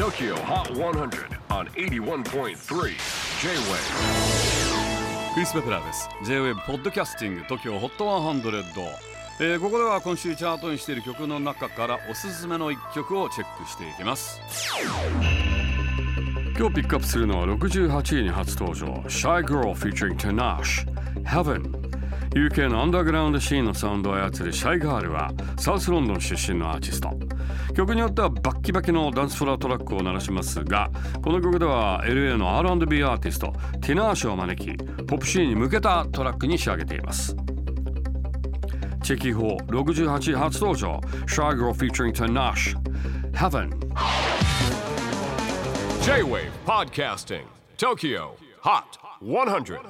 TOKYO HOT 100 on 81.3 J-WAVE クリス・ベプラーです。J-WAVE ポッドキャスティング TOKYO HOT 100、えーここでは今週チャートにしている曲の中からおすすめの一曲をチェックしていきます。今日ピックアップするのは68位に初登場。Shy Girl featuring Tanash Heaven UK のアンダーグラウンドシーンのサウンドを操るシャイガールはサウスロンドン出身のアーティスト。曲によってはバッキバキのダンスフロアトラックを鳴らしますがこの曲では LA の R&B アーティストティナーシュを招きポップシーンに向けたトラックに仕上げています。チェキホー68初登場 Shy Girl featuring Tanash Heaven J-WAVE PODCASTING TOKYO HOT 100